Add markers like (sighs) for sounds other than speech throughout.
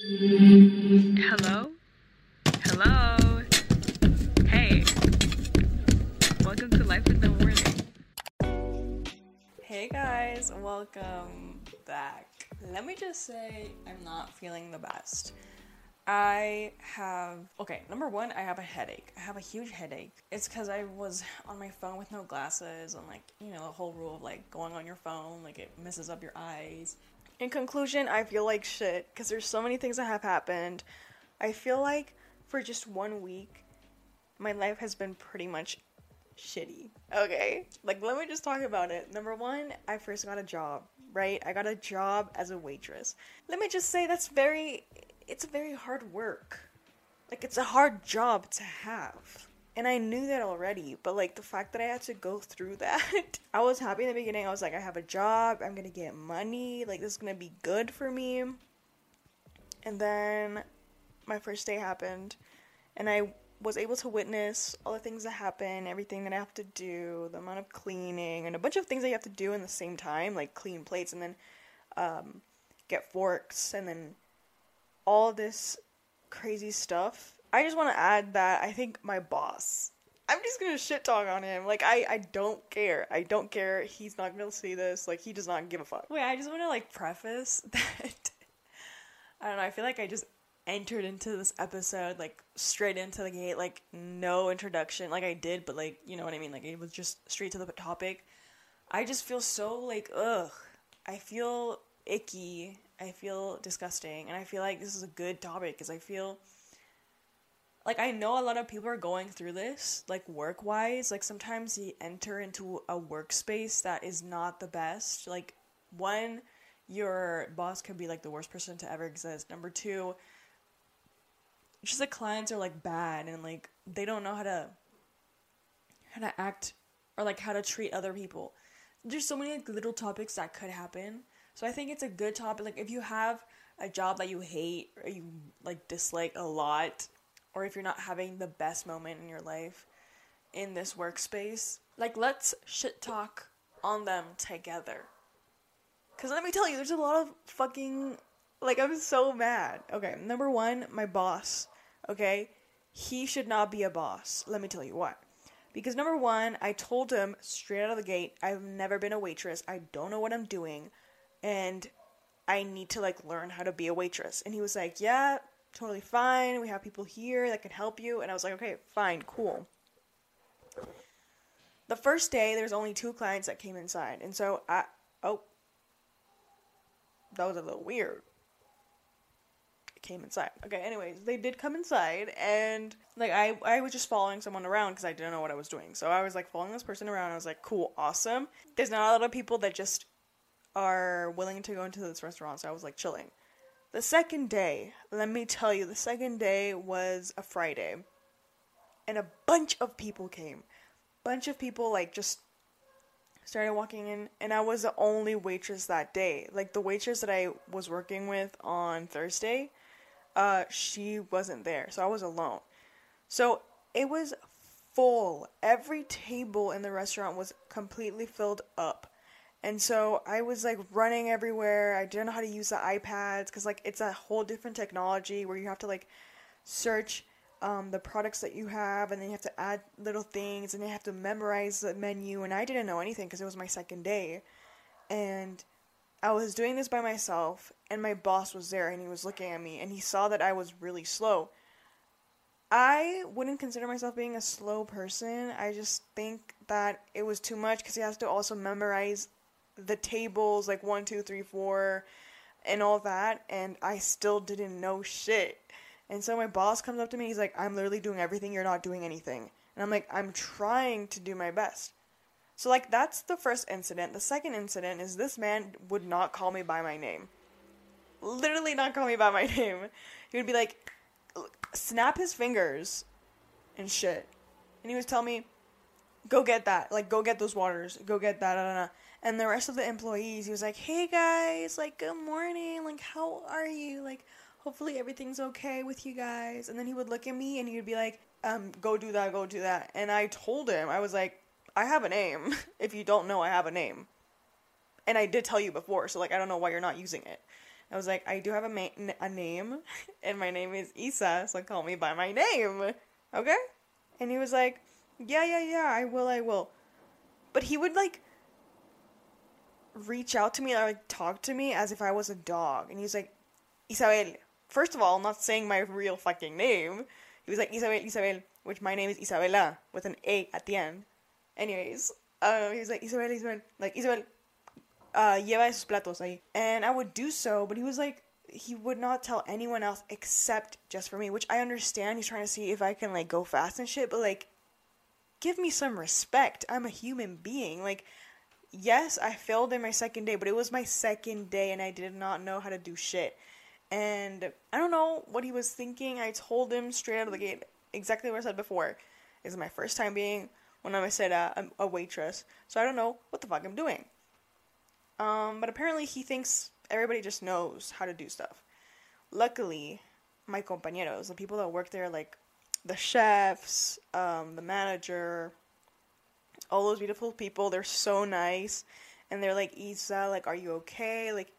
Hello? Hello? Hey. Welcome to Life with No Warning. Hey guys, welcome back. Let me just say, I'm not feeling the best. I have, okay, number one, I have a headache. I have a huge headache. It's because I was on my phone with no glasses, and like, you know, the whole rule of like going on your phone, like it messes up your eyes. In conclusion, I feel like shit because there's so many things that have happened. I feel like for just one week, my life has been pretty much shitty. Okay? Like, let me just talk about it. Number one, I first got a job, right? I got a job as a waitress. Let me just say that's very, it's a very hard work. Like, it's a hard job to have. And I knew that already, but like the fact that I had to go through (laughs) that, I was happy in the beginning. I was like, I have a job, I'm gonna get money, like, this is gonna be good for me. And then my first day happened, and I was able to witness all the things that happen, everything that I have to do, the amount of cleaning, and a bunch of things that you have to do in the same time, like clean plates and then um, get forks, and then all this crazy stuff. I just want to add that I think my boss. I'm just gonna shit talk on him. Like I, I don't care. I don't care. He's not gonna see this. Like he does not give a fuck. Wait, I just want to like preface (laughs) that. I don't know. I feel like I just entered into this episode like straight into the gate, like no introduction. Like I did, but like you know what I mean. Like it was just straight to the topic. I just feel so like ugh. I feel icky. I feel disgusting, and I feel like this is a good topic because I feel like I know a lot of people are going through this, like work wise. Like sometimes you enter into a workspace that is not the best. Like one, your boss could be like the worst person to ever exist. Number two, just the clients are like bad and like they don't know how to how to act or like how to treat other people. There's so many like, little topics that could happen. So I think it's a good topic. Like if you have a job that you hate or you like dislike a lot, or if you're not having the best moment in your life in this workspace, like let's shit talk on them together. Cause let me tell you, there's a lot of fucking like I'm so mad. Okay, number one, my boss. Okay, he should not be a boss. Let me tell you why. Because number one, I told him straight out of the gate, I've never been a waitress. I don't know what I'm doing, and I need to like learn how to be a waitress. And he was like, Yeah, totally fine. We have people here that can help you. And I was like, okay, fine, cool. The first day, there's only two clients that came inside. And so I, oh, that was a little weird. It came inside. Okay, anyways, they did come inside. And like, I, I was just following someone around because I didn't know what I was doing. So I was like following this person around. I was like, cool, awesome. There's not a lot of people that just are willing to go into this restaurant. So I was like chilling. The second day, let me tell you, the second day was a Friday. And a bunch of people came. Bunch of people like just started walking in and I was the only waitress that day. Like the waitress that I was working with on Thursday, uh she wasn't there. So I was alone. So it was full. Every table in the restaurant was completely filled up. And so I was like running everywhere. I didn't know how to use the iPads because like it's a whole different technology where you have to like search um, the products that you have and then you have to add little things and you have to memorize the menu. And I didn't know anything because it was my second day. And I was doing this by myself and my boss was there and he was looking at me and he saw that I was really slow. I wouldn't consider myself being a slow person. I just think that it was too much because he has to also memorize the tables like one, two, three, four, and all that, and I still didn't know shit. And so my boss comes up to me, he's like, I'm literally doing everything, you're not doing anything. And I'm like, I'm trying to do my best. So, like, that's the first incident. The second incident is this man would not call me by my name. literally not call me by my (laughs) name. He would be like, snap his fingers and shit. And he was telling me, go get that. Like, go get those waters. Go get that. Da, da, da. And the rest of the employees, he was like, hey guys, like, good morning. Like, how are you? Like, hopefully everything's okay with you guys. And then he would look at me and he would be like, um, go do that, go do that. And I told him, I was like, I have a name. (laughs) if you don't know, I have a name. And I did tell you before, so like, I don't know why you're not using it. I was like, I do have a, ma- a name, (laughs) and my name is Isa, so call me by my name. Okay? And he was like, Yeah, yeah, yeah, I will, I will. But he would like reach out to me or like talk to me as if I was a dog. And he's like, Isabel. First of all, I'm not saying my real fucking name. He was like, Isabel, Isabel, which my name is Isabela with an A at the end. Anyways, uh, he was like, Isabel, Isabel, like, Isabel, uh, lleva esos platos ahí. And I would do so, but he was like, he would not tell anyone else except just for me, which I understand. He's trying to see if I can, like, go fast and shit, but, like, give me some respect. I'm a human being. Like, yes, I failed in my second day, but it was my second day and I did not know how to do shit. And I don't know what he was thinking. I told him straight out of the gate exactly what I said before. This is my first time being when I said uh, I'm a waitress, so I don't know what the fuck I'm doing. Um, but apparently he thinks everybody just knows how to do stuff. Luckily, my compañeros, the people that work there, like the chefs, um, the manager, all those beautiful people, they're so nice. And they're like, Isa, like, are you okay? Like,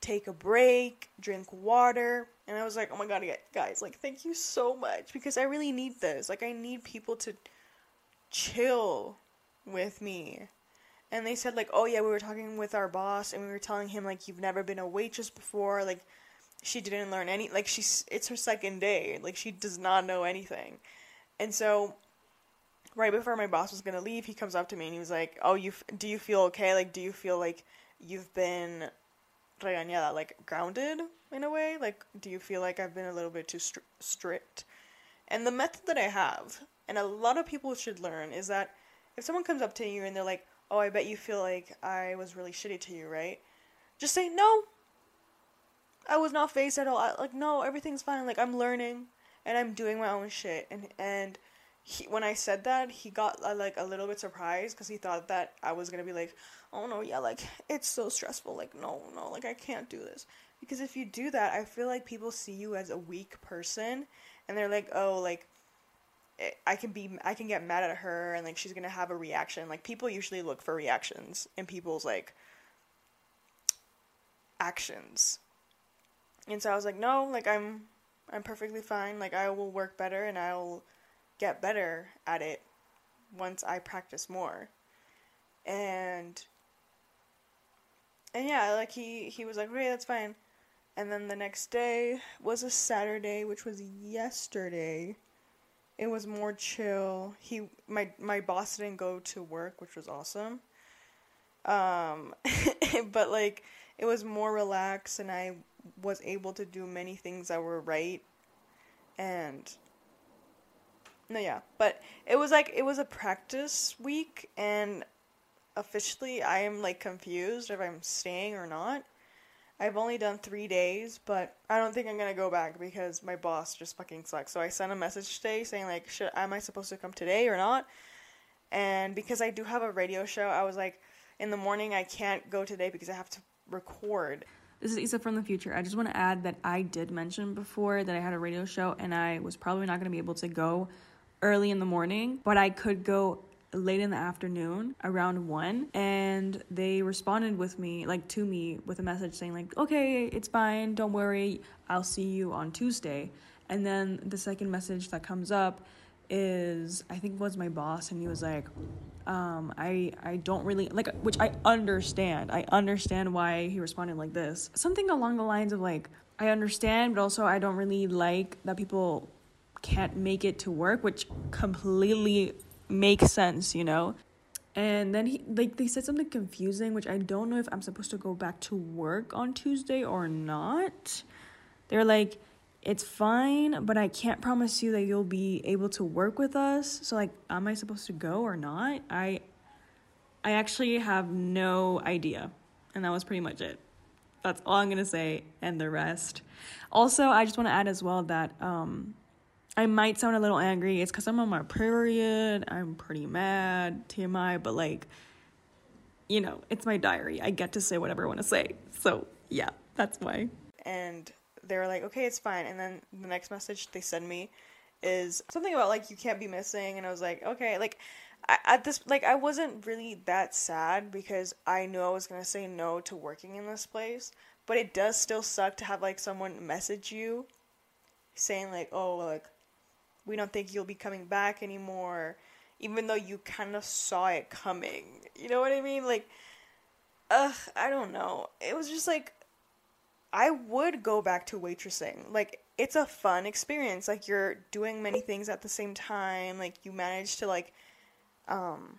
take a break, drink water. And I was like, oh my god, guys, like, thank you so much because I really need this. Like, I need people to chill with me. And they said, like, oh yeah, we were talking with our boss and we were telling him, like, you've never been a waitress before. Like, she didn't learn any, like, she's, it's her second day. Like, she does not know anything. And so, right before my boss was gonna leave, he comes up to me and he was like, oh, you, do you feel okay? Like, do you feel like you've been regañada, like grounded in a way? Like, do you feel like I've been a little bit too stri- strict? And the method that I have, and a lot of people should learn, is that if someone comes up to you and they're like, oh, I bet you feel like I was really shitty to you, right? Just say, no, I was not phased at all. I, like, no, everything's fine. Like, I'm learning and I'm doing my own shit. And, and, he, when I said that, he got uh, like a little bit surprised because he thought that I was gonna be like, oh no, yeah, like it's so stressful. Like, no, no, like I can't do this. Because if you do that, I feel like people see you as a weak person and they're like, oh, like eh, I can be, I can get mad at her and like she's gonna have a reaction. Like people usually look for reactions in people's like actions. And so I was like, no, like I'm, I'm perfectly fine. Like I will work better and I'll get better at it once I practice more. And and yeah, like he he was like, "Okay, that's fine." And then the next day was a Saturday, which was yesterday. It was more chill. He my my boss didn't go to work, which was awesome. Um (laughs) but like it was more relaxed and I was able to do many things that were right. And no, yeah, but it was like it was a practice week and officially I am like confused if I'm staying or not. I've only done three days, but I don't think I'm gonna go back because my boss just fucking sucks. So I sent a message today saying like, should am I supposed to come today or not? And because I do have a radio show, I was like, in the morning I can't go today because I have to record. This is Isa from the future. I just want to add that I did mention before that I had a radio show and I was probably not going to be able to go early in the morning, but I could go late in the afternoon around 1 and they responded with me like to me with a message saying like okay it's fine don't worry i'll see you on tuesday and then the second message that comes up is i think was my boss and he was like um, I I don't really like which I understand. I understand why he responded like this. Something along the lines of like I understand, but also I don't really like that people can't make it to work, which completely makes sense, you know? And then he like they said something confusing, which I don't know if I'm supposed to go back to work on Tuesday or not. They're like, it's fine, but I can't promise you that you'll be able to work with us. So like, am I supposed to go or not? I I actually have no idea. And that was pretty much it. That's all I'm gonna say, and the rest. Also, I just want to add as well that um, I might sound a little angry. It's because I'm on my period. I'm pretty mad, TMI, but like, you know, it's my diary. I get to say whatever I want to say. So yeah, that's why. and they were like, okay, it's fine. And then the next message they send me is something about like you can't be missing, and I was like, okay, like I, at this like I wasn't really that sad because I knew I was gonna say no to working in this place, but it does still suck to have like someone message you saying like, oh, like we don't think you'll be coming back anymore, even though you kind of saw it coming. You know what I mean? Like, ugh, I don't know. It was just like I would go back to waitressing. Like it's a fun experience. Like you're doing many things at the same time. Like you manage to like um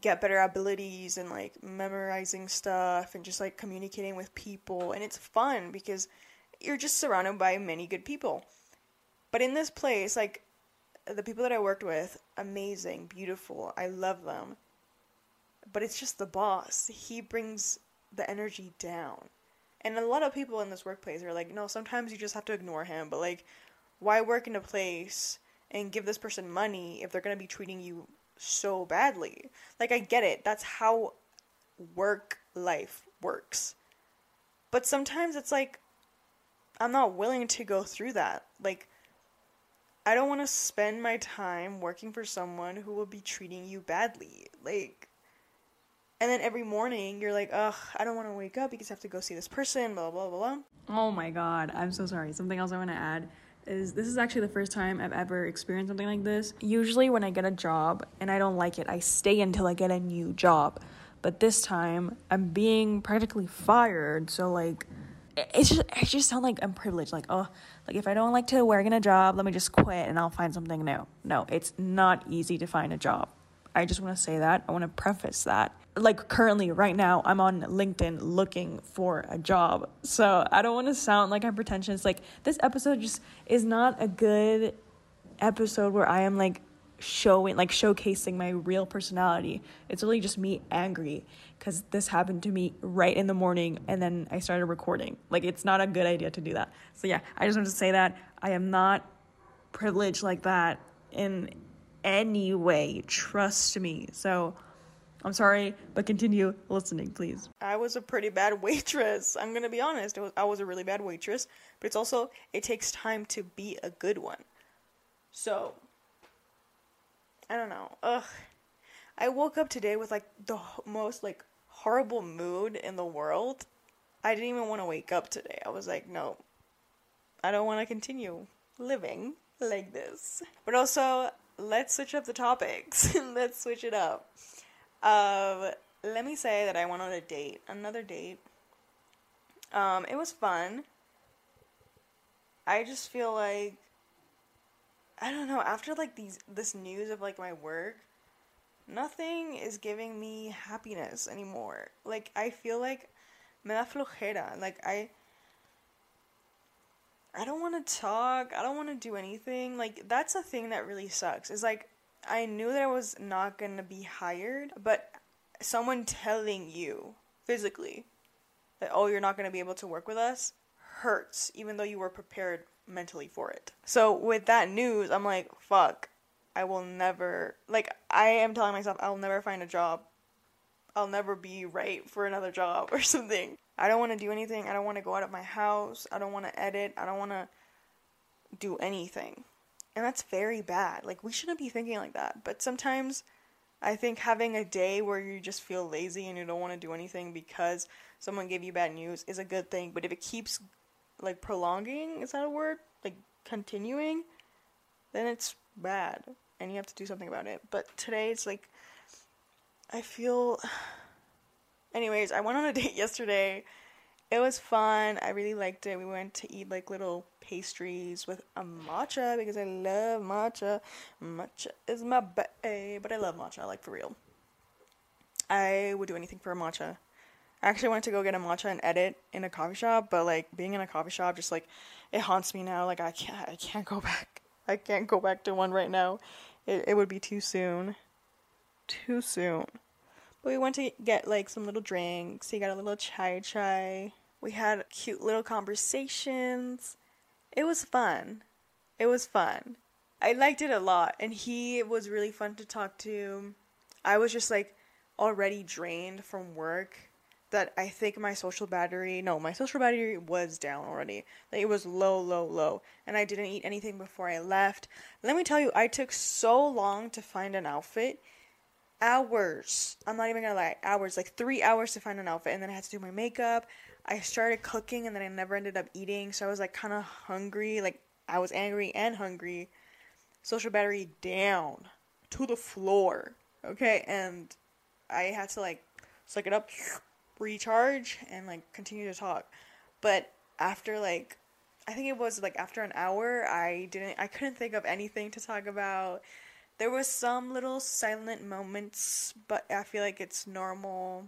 get better abilities and like memorizing stuff and just like communicating with people and it's fun because you're just surrounded by many good people. But in this place like the people that I worked with, amazing, beautiful. I love them. But it's just the boss. He brings the energy down. And a lot of people in this workplace are like, no, sometimes you just have to ignore him. But like, why work in a place and give this person money if they're gonna be treating you so badly? Like, I get it. That's how work life works. But sometimes it's like, I'm not willing to go through that. Like, I don't want to spend my time working for someone who will be treating you badly. Like, and then every morning you're like, ugh, I don't want to wake up because I have to go see this person, blah, blah, blah, blah. Oh my god, I'm so sorry. Something else I want to add is this is actually the first time I've ever experienced something like this. Usually, when I get a job and I don't like it, I stay until I get a new job. But this time, I'm being practically fired. So like, it- it's just it just sound like I'm privileged. Like oh, like if I don't like to work in a job, let me just quit and I'll find something new. No, it's not easy to find a job. I just want to say that. I want to preface that. Like currently, right now, I'm on LinkedIn looking for a job. So I don't want to sound like I'm pretentious. Like this episode just is not a good episode where I am like showing, like showcasing my real personality. It's really just me angry because this happened to me right in the morning and then I started recording. Like it's not a good idea to do that. So yeah, I just want to say that I am not privileged like that in any way. Trust me. So I'm sorry, but continue listening, please. I was a pretty bad waitress. I'm gonna be honest. Was, I was a really bad waitress, but it's also it takes time to be a good one. So I don't know. Ugh. I woke up today with like the most like horrible mood in the world. I didn't even want to wake up today. I was like, no, I don't want to continue living like this. But also, let's switch up the topics. (laughs) let's switch it up. Um, let me say that I went on a date, another date. Um, it was fun. I just feel like I don't know, after like these this news of like my work, nothing is giving me happiness anymore. Like I feel like me da flojera. Like I I don't want to talk. I don't want to do anything. Like that's a thing that really sucks. Is like I knew that I was not going to be hired, but someone telling you physically that oh, you're not going to be able to work with us hurts even though you were prepared mentally for it. So with that news, I'm like, fuck. I will never like I am telling myself I'll never find a job. I'll never be right for another job (laughs) or something. I don't want to do anything. I don't want to go out of my house. I don't want to edit. I don't want to do anything. And that's very bad. Like we shouldn't be thinking like that. But sometimes I think having a day where you just feel lazy and you don't want to do anything because someone gave you bad news is a good thing. But if it keeps like prolonging, is that a word? Like continuing, then it's bad and you have to do something about it. But today it's like I feel (sighs) anyways, I went on a (laughs) date yesterday. It was fun. I really liked it. We went to eat like little pastries with a matcha because I love matcha. Matcha is my bae, eh, but I love matcha, I like for real. I would do anything for a matcha. I actually wanted to go get a matcha and edit in a coffee shop, but like being in a coffee shop just like it haunts me now. Like I can't I can't go (laughs) back. I can't go back to one right now. It it would be too soon. Too soon. But we went to get like some little drinks. He got a little chai chai. We had cute little conversations. It was fun. It was fun. I liked it a lot, and he was really fun to talk to. I was just like already drained from work that I think my social battery, no, my social battery was down already. Like it was low, low, low. And I didn't eat anything before I left. Let me tell you, I took so long to find an outfit. Hours. I'm not even gonna lie, hours, like three hours to find an outfit. And then I had to do my makeup. I started cooking and then I never ended up eating. So I was like kind of hungry. Like I was angry and hungry. Social battery down to the floor. Okay. And I had to like suck it up recharge and like continue to talk. But after like I think it was like after an hour, I didn't I couldn't think of anything to talk about. There was some little silent moments, but I feel like it's normal.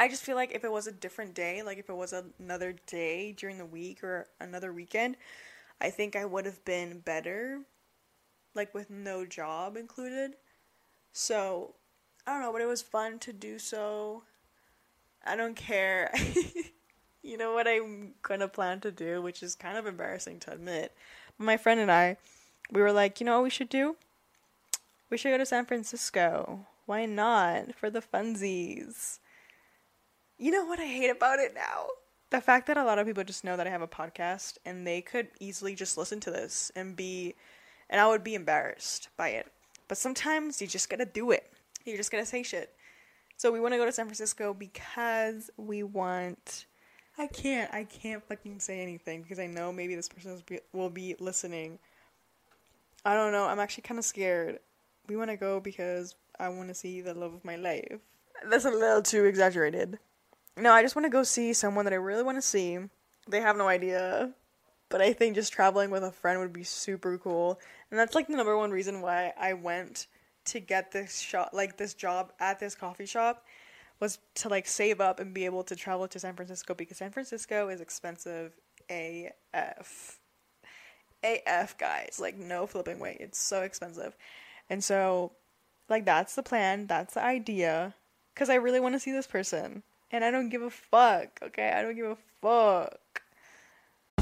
I just feel like if it was a different day, like if it was another day during the week or another weekend, I think I would have been better like with no job included. So, I don't know, but it was fun to do so. I don't care. (laughs) you know what I'm gonna plan to do, which is kind of embarrassing to admit. But My friend and I, we were like, you know what we should do? We should go to San Francisco. Why not? For the funsies. You know what I hate about it now? The fact that a lot of people just know that I have a podcast and they could easily just listen to this and be, and I would be embarrassed by it. But sometimes you just gotta do it. You're just gonna say shit. So we want to go to San Francisco because we want. I can't. I can't fucking say anything because I know maybe this person will be listening. I don't know. I'm actually kind of scared. We want to go because I want to see the love of my life. That's a little too exaggerated. No, I just want to go see someone that I really want to see. They have no idea. But I think just traveling with a friend would be super cool. And that's like the number one reason why I went to get this shop like this job at this coffee shop was to like save up and be able to travel to San Francisco because San Francisco is expensive AF. AF guys, like no flipping way. It's so expensive. And so like that's the plan, that's the idea cuz I really want to see this person and I don't give a fuck, okay? I don't give a fuck.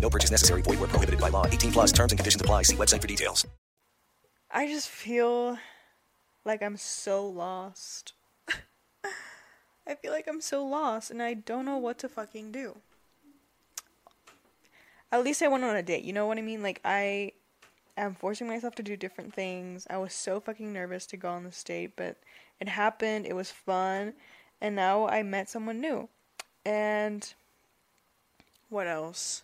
No purchase necessary. Void where prohibited by law. 18 plus terms and conditions apply. See website for details. I just feel like I'm so lost. (laughs) I feel like I'm so lost and I don't know what to fucking do. At least I went on a date, you know what I mean? Like I am forcing myself to do different things. I was so fucking nervous to go on this date, but it happened. It was fun. And now I met someone new. And what else?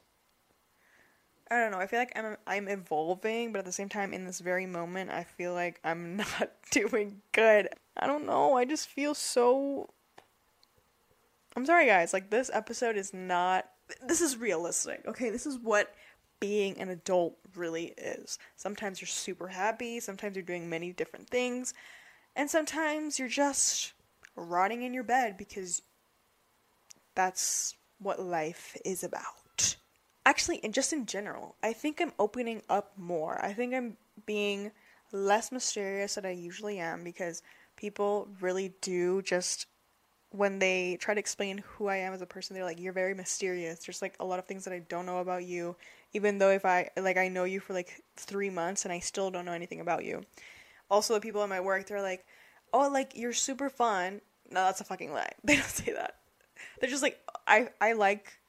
I don't know. I feel like I'm I'm evolving, but at the same time, in this very moment, I feel like I'm (laughs) not doing good. I don't know. I just feel so. I'm sorry, guys. Like this episode is not. This is realistic. Okay, this is what being an adult really is. Sometimes you're super happy. Sometimes you're doing many different things, and sometimes you're just rotting in your bed because that's what life is about actually and just in general i think i'm opening up more. I think i'm being less mysterious than i usually am because people really do just when they try to explain who i am as a person they're like you're very mysterious. There's like a lot of things that i don't know about you even though if i like i know you for like three months and i still don't know anything about you. Also the people at my work they're like oh like you're super fun. No that's a fucking lie. (laughs) They don't say that. They're just like I I like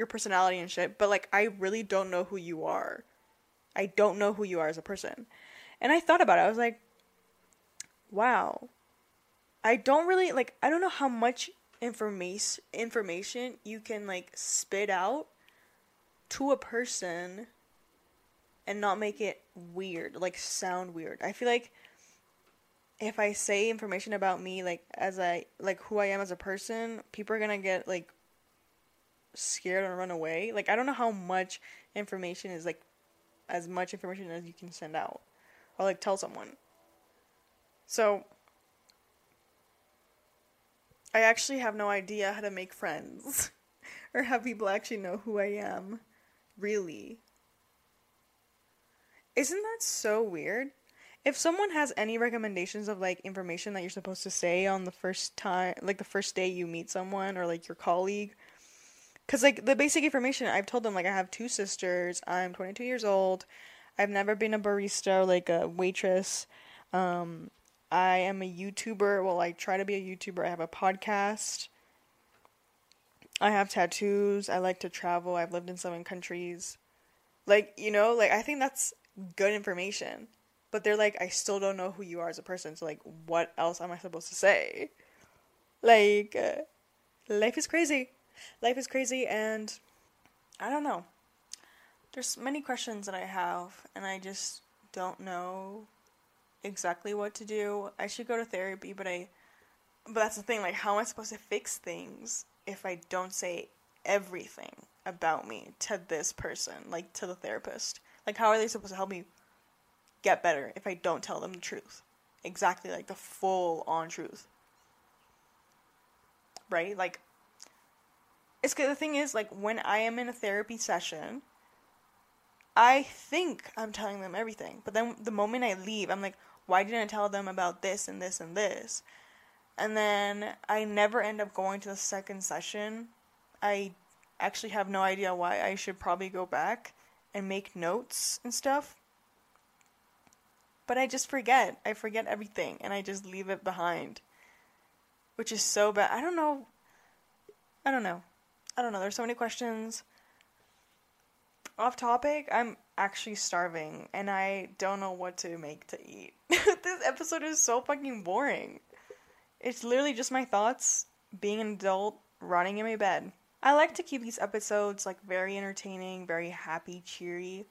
your personality and shit, but like I really don't know who you are. I don't know who you are as a person. And I thought about it. I was like, wow. I don't really like I don't know how much information information you can like spit out to a person and not make it weird, like sound weird. I feel like if I say information about me like as I like who I am as a person, people are going to get like scared and run away. Like I don't know how much information is like as much information as you can send out or like tell someone. So I actually have no idea how to make friends (laughs) or have people actually know who I am. Really. Isn't that so weird? If someone has any recommendations of like information that you're supposed to say on the first time, like the first day you meet someone or like your colleague, because like the basic information I've told them, like I have two sisters, I'm 22 years old, I've never been a barista like a waitress. Um, I am a YouTuber. Well, I try to be a YouTuber. I have a podcast. I have tattoos. I like to travel. I've lived in seven countries. Like, you know, like I think that's good information. But they're like, I still don't know who you are as a person. So, like, what else am I supposed to say? Like, uh, life is crazy. Life is crazy, and I don't know. There's many questions that I have, and I just don't know exactly what to do. I should go to therapy, but I but that's the thing, like how am I supposed to fix things if I don't say everything about me to this person, like to the therapist? Like how are they supposed to help me get better if I don't tell them the truth? Exactly like the full on truth. Right? Like it's good. The thing is, like, when I am in a therapy session, I think I'm telling them everything. But then the moment I leave, I'm like, why didn't I tell them about this and this and this? And then I never end up going to the second session. I actually have no idea why. I should probably go back and make notes and stuff. But I just forget. I forget everything and I just leave it behind. Which is so bad. I don't know. I don't know. I don't know. There's so many questions. Off topic, I'm actually starving and I don't know what to make to eat. (laughs) this episode is so fucking boring. It's literally just my thoughts being an adult running in my bed. I like to keep these episodes like very entertaining, very happy, cheery.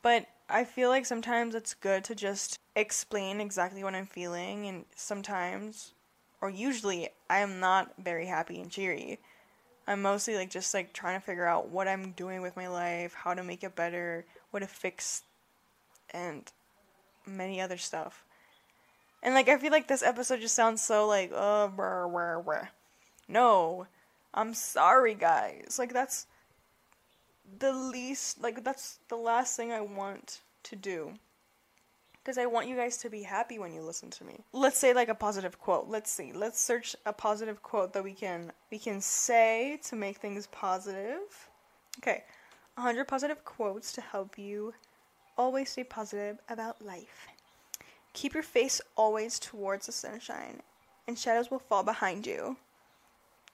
But I feel like sometimes it's good to just explain exactly what I'm feeling and sometimes or usually I am not very happy and cheery. I'm mostly like just like trying to figure out what I'm doing with my life, how to make it better, what to fix, and many other stuff. And like I feel like this episode just sounds so like uh brr, brr, brr. No. I'm sorry guys. Like that's the least like that's the last thing I want to do because I want you guys to be happy when you listen to me. Let's say like a positive quote. Let's see. Let's search a positive quote that we can we can say to make things positive. Okay. 100 positive quotes to help you always stay positive about life. Keep your face always towards the sunshine and shadows will fall behind you.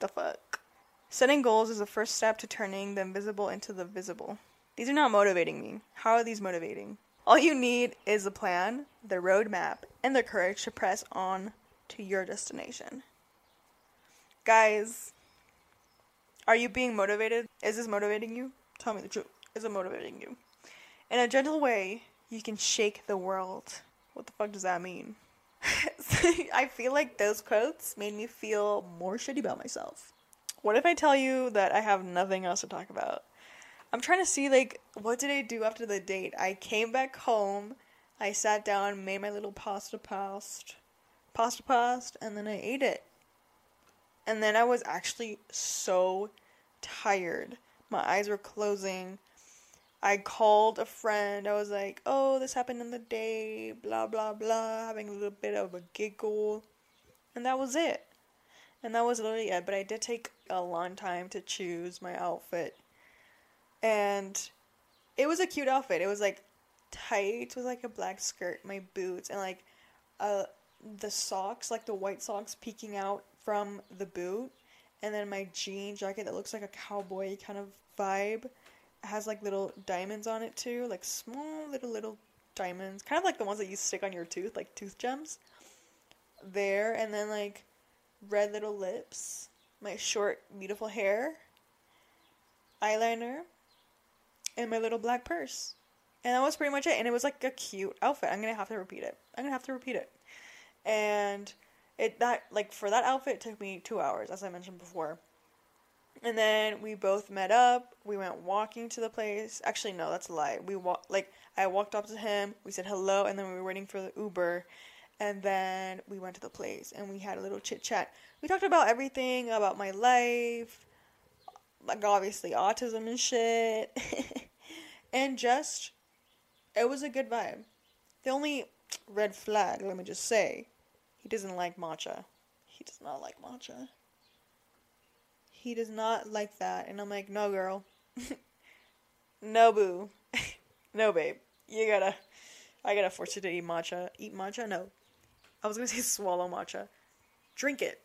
The fuck. Setting goals is the first step to turning the invisible into the visible. These are not motivating me. How are these motivating? All you need is a plan, the roadmap, and the courage to press on to your destination. Guys, are you being motivated? Is this motivating you? Tell me the truth. Is it motivating you? In a gentle way, you can shake the world. What the fuck does that mean? (laughs) I feel like those quotes made me feel more shitty about myself. What if I tell you that I have nothing else to talk about? I'm trying to see like what did I do after the date? I came back home, I sat down, made my little pasta past, pasta past, and then I ate it. And then I was actually so tired. My eyes were closing. I called a friend. I was like, "Oh, this happened in the day, blah blah blah," having a little bit of a giggle. And that was it. And that was literally it, but I did take a long time to choose my outfit and it was a cute outfit. It was like tight with like a black skirt, my boots, and like uh the socks, like the white socks peeking out from the boot, and then my jean jacket that looks like a cowboy kind of vibe. Has like little diamonds on it too, like small little little diamonds, kind of like the ones that you stick on your tooth, like tooth gems. There, and then like red little lips, my short beautiful hair, eyeliner, and my little black purse. And that was pretty much it. And it was like a cute outfit. I'm gonna have to repeat it. I'm gonna have to repeat it. And it that like for that outfit it took me two hours, as I mentioned before. And then we both met up. We went walking to the place. Actually, no, that's a lie. We walked like I walked up to him. We said hello, and then we were waiting for the Uber. And then we went to the place and we had a little chit chat. We talked about everything about my life, like obviously autism and shit, (laughs) and just it was a good vibe. The only red flag, let me just say, he doesn't like matcha. He does not like matcha. He does not like that. And I'm like, no, girl. (laughs) no, boo. (laughs) no, babe. You gotta, I gotta force you to eat matcha. Eat matcha? No. I was gonna (laughs) say swallow matcha. Drink it.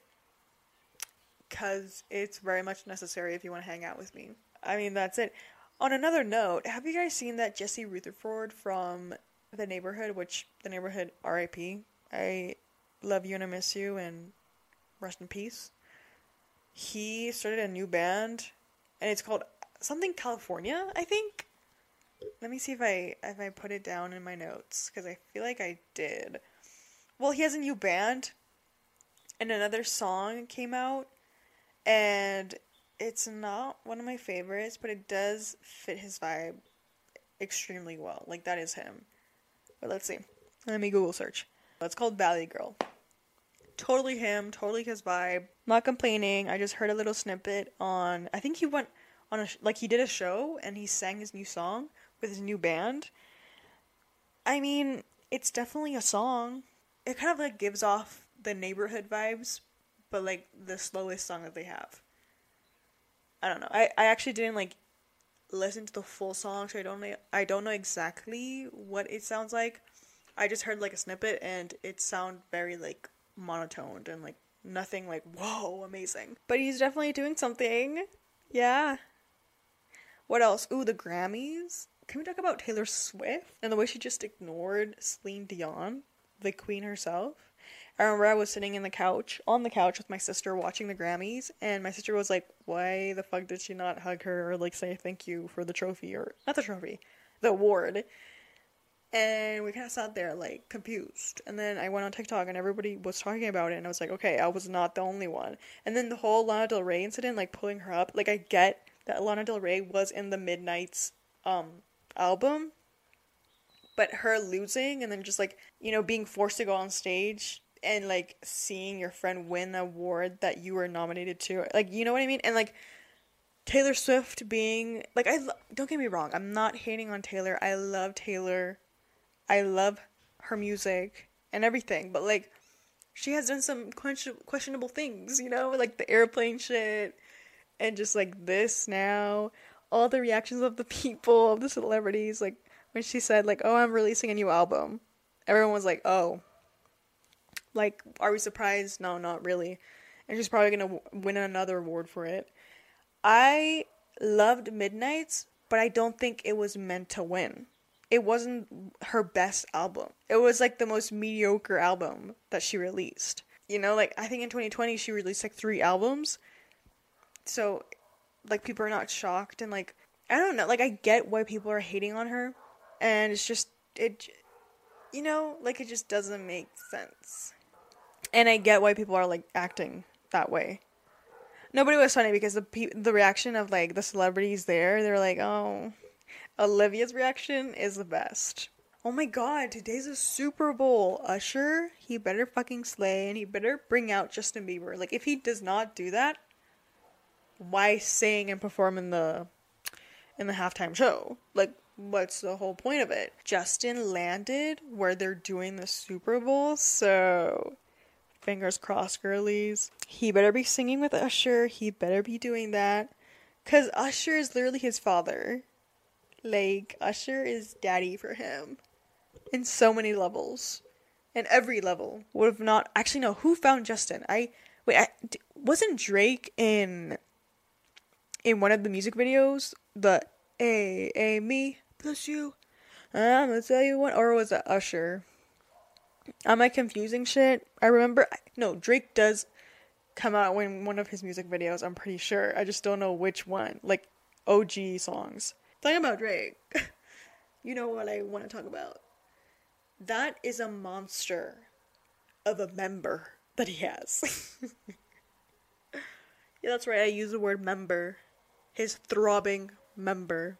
Because it's very much necessary if you want to hang out with me. I mean, that's it. On another note, have you guys seen that Jesse Rutherford from The Neighbourhood, which The Neighbourhood RIP? I love you and I miss you and rest in peace. He started a new band and it's called something California, I think. Let me see if I if I put it down in my notes cuz I feel like I did. Well, he has a new band and another song came out and it's not one of my favorites, but it does fit his vibe extremely well. Like that is him. But let's see. Let me Google search. It's called Valley Girl. Totally him, totally his vibe. Not complaining. I just heard a little snippet on. I think he went on a like he did a show and he sang his new song with his new band. I mean, it's definitely a song. It kind of like gives off the Neighbourhood vibes, but like the slowest song that they have. I don't know. I, I actually didn't like listen to the full song, so I don't know I don't know exactly what it sounds like. I just heard like a snippet and it sounded very like monotoned and like nothing like whoa amazing. But he's definitely doing something. Yeah. What else? Ooh, the Grammys. Can we talk about Taylor Swift and the way she just ignored Celine Dion, the queen herself? I remember I was sitting in the couch, on the couch with my sister watching the Grammys, and my sister was like, Why the fuck did she not hug her or like say thank you for the trophy or not the trophy, the award? And we kind of sat there like confused. And then I went on TikTok and everybody was talking about it, and I was like, okay, I was not the only one. And then the whole Lana Del Rey incident, like pulling her up, like I get that Lana Del Rey was in the Midnights um album, but her losing and then just like you know being forced to go on stage and like seeing your friend win the award that you were nominated to, like you know what I mean, and like. Taylor Swift being like I lo- don't get me wrong, I'm not hating on Taylor. I love Taylor. I love her music and everything, but like she has done some question- questionable things, you know, like the airplane shit and just like this now, all the reactions of the people, of the celebrities, like when she said like, "Oh, I'm releasing a new album." Everyone was like, "Oh." Like, are we surprised? No, not really. And she's probably to win another award for it. I loved Midnights, but I don't think it was meant to win it wasn't her best album. It was like the most mediocre album that she released. You know, like I think in 2020 she released like three albums. So like people are not shocked and like I don't know, like I get why people are hating on her and it's just it you know, like it just doesn't make sense. And I get why people are like acting that way. Nobody was funny because the pe- the reaction of like the celebrities there, they're like, "Oh, Olivia's reaction is the best. Oh my god, today's a Super Bowl. Usher, he better fucking slay and he better bring out Justin Bieber. Like if he does not do that, why sing and perform in the in the halftime show? Like what's the whole point of it? Justin landed where they're doing the Super Bowl, so fingers crossed, girlies. He better be singing with Usher. He better be doing that. Cause Usher is literally his father. Like, Usher is daddy for him. In so many levels. In every level. Would have not. Actually, no. Who found Justin? I Wait, I, wasn't Drake in in one of the music videos? The A A me plus you. I'm gonna tell you what, or was it Usher? Am I confusing shit? I remember no Drake does come out in one of his music videos. I'm pretty sure. I just don't know which one. Like OG songs. Talking about Drake, (laughs) you know what I want to talk about. That is a monster of a member that he has. (laughs) yeah, that's right. I use the word member. His throbbing member.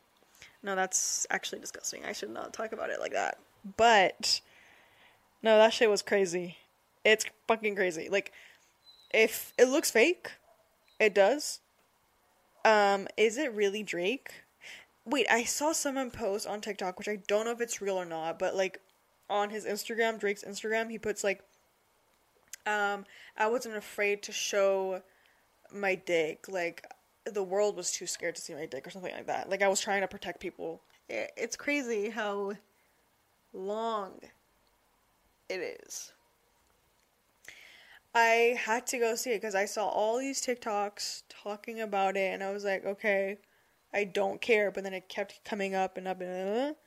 No, that's actually disgusting. I should not talk about it like that. But no, that shit was crazy. It's fucking crazy. Like if it looks fake, it does. Um, is it really Drake? Wait, I saw someone post on TikTok, which I don't know if it's real or not, but like on his Instagram, Drake's Instagram, he puts like, um, I wasn't afraid to show my dick. Like, the world was too scared to see my dick or something like that. Like, I was trying to protect people. It's crazy how long it is. I had to go see it because I saw all these TikToks talking about it, and I was like, okay, I don't care. But then it kept coming up and up and up,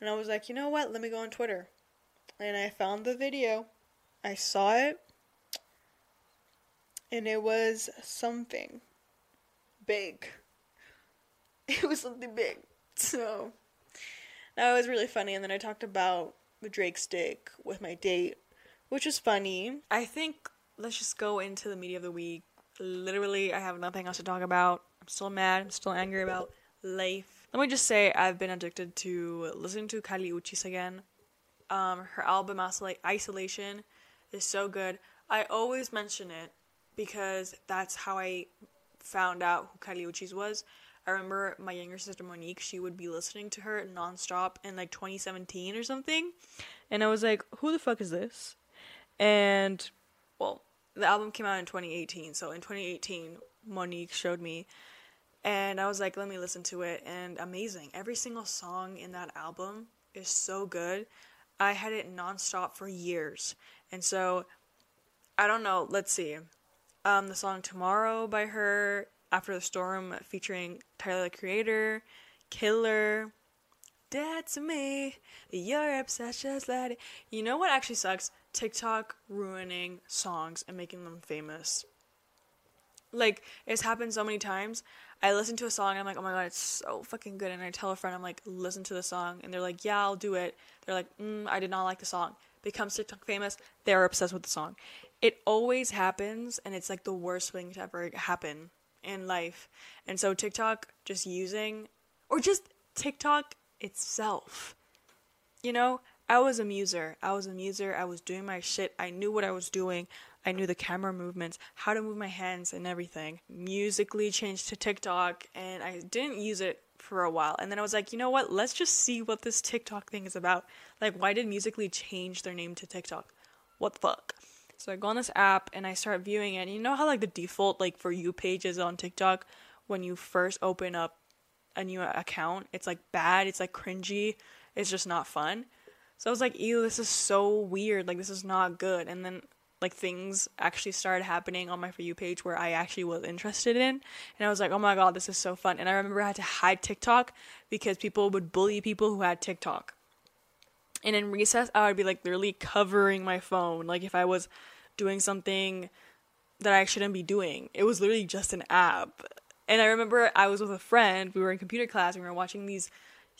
and I was like, you know what? Let me go on Twitter, and I found the video. I saw it, and it was something big. (laughs) It was something big. So that was really funny. And then I talked about the Drake stick with my date, which was funny. I think let's just go into the media of the week. Literally, I have nothing else to talk about. I'm still mad. I'm still angry about life. Let me just say, I've been addicted to listening to Kali Uchis again. Um, her album Isolation is so good. I always mention it because that's how I found out who Kali Uchis was. I remember my younger sister Monique, she would be listening to her nonstop in like 2017 or something. And I was like, who the fuck is this? And, well, the album came out in 2018. So in 2018, Monique showed me. And I was like, let me listen to it. And amazing. Every single song in that album is so good. I had it nonstop for years. And so, I don't know. Let's see. Um, the song Tomorrow by her after the Storm featuring Tyler the Creator, Killer, That's Me, You're Obsessed Just. You know what actually sucks? TikTok ruining songs and making them famous. Like, it's happened so many times. I listen to a song and I'm like, oh my god, it's so fucking good. And I tell a friend, I'm like, listen to the song. And they're like, yeah, I'll do it. They're like, mm, I did not like the song. Becomes TikTok famous. They're obsessed with the song. It always happens, and it's like the worst thing to ever happen in life. And so TikTok just using or just TikTok itself. You know, I was a muser. I was a muser. I was doing my shit. I knew what I was doing. I knew the camera movements, how to move my hands and everything. Musical.ly changed to TikTok and I didn't use it for a while. And then I was like, you know what? Let's just see what this TikTok thing is about. Like, why did Musical.ly change their name to TikTok? What the fuck? So I go on this app and I start viewing it. And you know how like the default like for you pages on TikTok when you first open up a new account, it's like bad, it's like cringy, it's just not fun. So I was like, ew, this is so weird. Like this is not good. And then like things actually started happening on my for you page where I actually was interested in and I was like, "Oh my god, this is so fun." And I remember I had to hide TikTok because people would bully people who had TikTok. And in recess, I would be like literally covering my phone like if I was doing something that I shouldn't be doing. It was literally just an app. And I remember I was with a friend, we were in computer class and we were watching these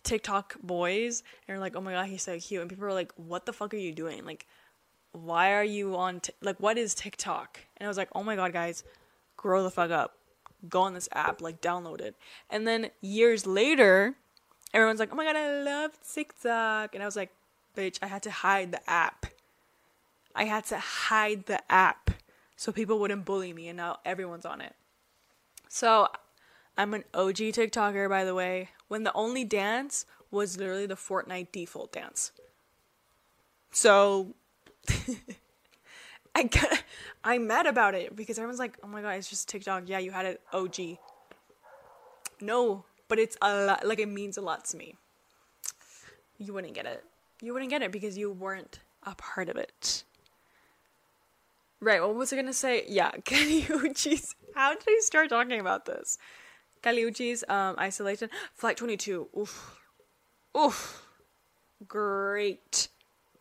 TikTok boys and we're like, "Oh my god, he's so cute." And people were like, "What the fuck are you doing?" Like why are you on t- like what is TikTok? And I was like, "Oh my god, guys, grow the fuck up. Go on this app, like download it." And then years later, everyone's like, "Oh my god, I love TikTok." And I was like, "Bitch, I had to hide the app. I had to hide the app so people wouldn't bully me and now everyone's on it." So, I'm an OG TikToker by the way. When the only dance was literally the Fortnite default dance. So, (laughs) I got, I'm mad about it because everyone's like, "Oh my god, it's just TikTok." Yeah, you had it OG. No, but it's a lot. Like it means a lot to me. You wouldn't get it. You wouldn't get it because you weren't a part of it. Right, what was I gonna say? Yeah, (laughs) Kali Uchis. How did I start talking about this? Kali Uchis, um, Isolation. Flight 22. Oof. Oof. Great.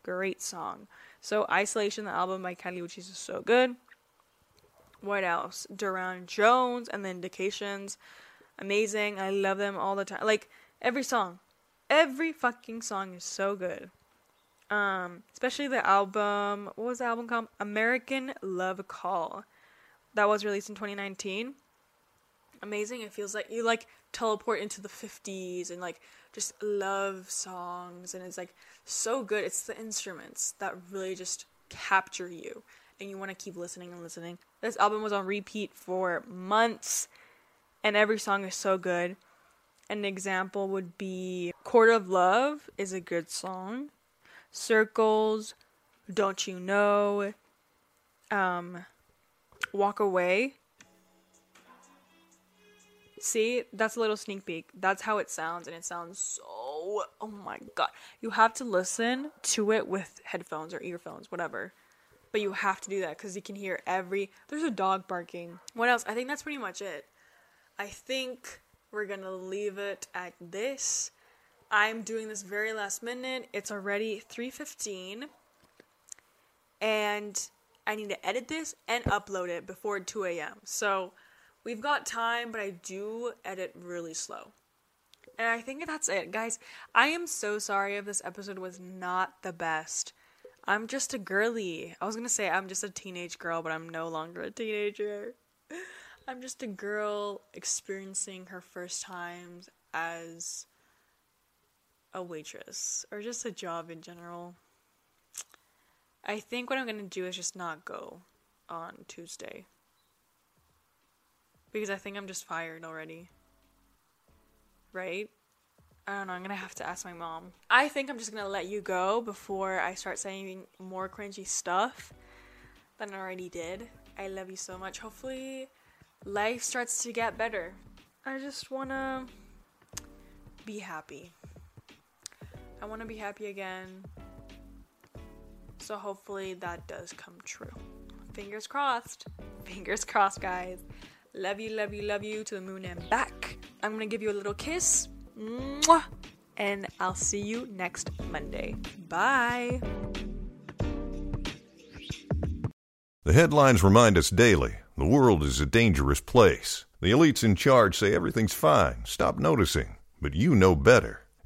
Great song. So, Isolation, the album by Kali Uchis is so good. What else? Durand Jones and the Indications. Amazing. I love them all the time. Like, every song. Every fucking song is so good. Um, especially the album. What was the album called? American Love Call. That was released in 2019. Amazing. It feels like you like teleport into the 50s and like just love songs and it's like so good. It's the instruments that really just capture you and you want to keep listening and listening. This album was on repeat for months and every song is so good. An example would be Court of Love is a good song. Circles, Don't You Know, um, Walk Away. See, that's a little sneak peek. That's how it sounds, and it sounds so. Oh my god. You have to listen to it with headphones or earphones, whatever. But you have to do that because you can hear every. There's a dog barking. What else? I think that's pretty much it. I think we're gonna leave it at this. I'm doing this very last minute. It's already 3:15 and I need to edit this and upload it before 2 a.m. So we've got time, but I do edit really slow. And I think that's it, guys. I am so sorry if this episode was not the best. I'm just a girly. I was gonna say I'm just a teenage girl, but I'm no longer a teenager. (laughs) I'm just a girl experiencing her first times as a waitress or just a job in general. I think what I'm gonna do is just not go on Tuesday. Because I think I'm just fired already. Right? I don't know, I'm gonna have to ask my mom. I think I'm just gonna let you go before I start saying more cringy stuff than I already did. I love you so much. Hopefully, life starts to get better. I just wanna be happy. I wanna be happy again. So hopefully that does come true. Fingers crossed. Fingers crossed, guys. Love you, love you, love you to the moon and back. I'm gonna give you a little kiss. Mwah! And I'll see you next Monday. Bye. The headlines remind us daily the world is a dangerous place. The elites in charge say everything's fine, stop noticing. But you know better.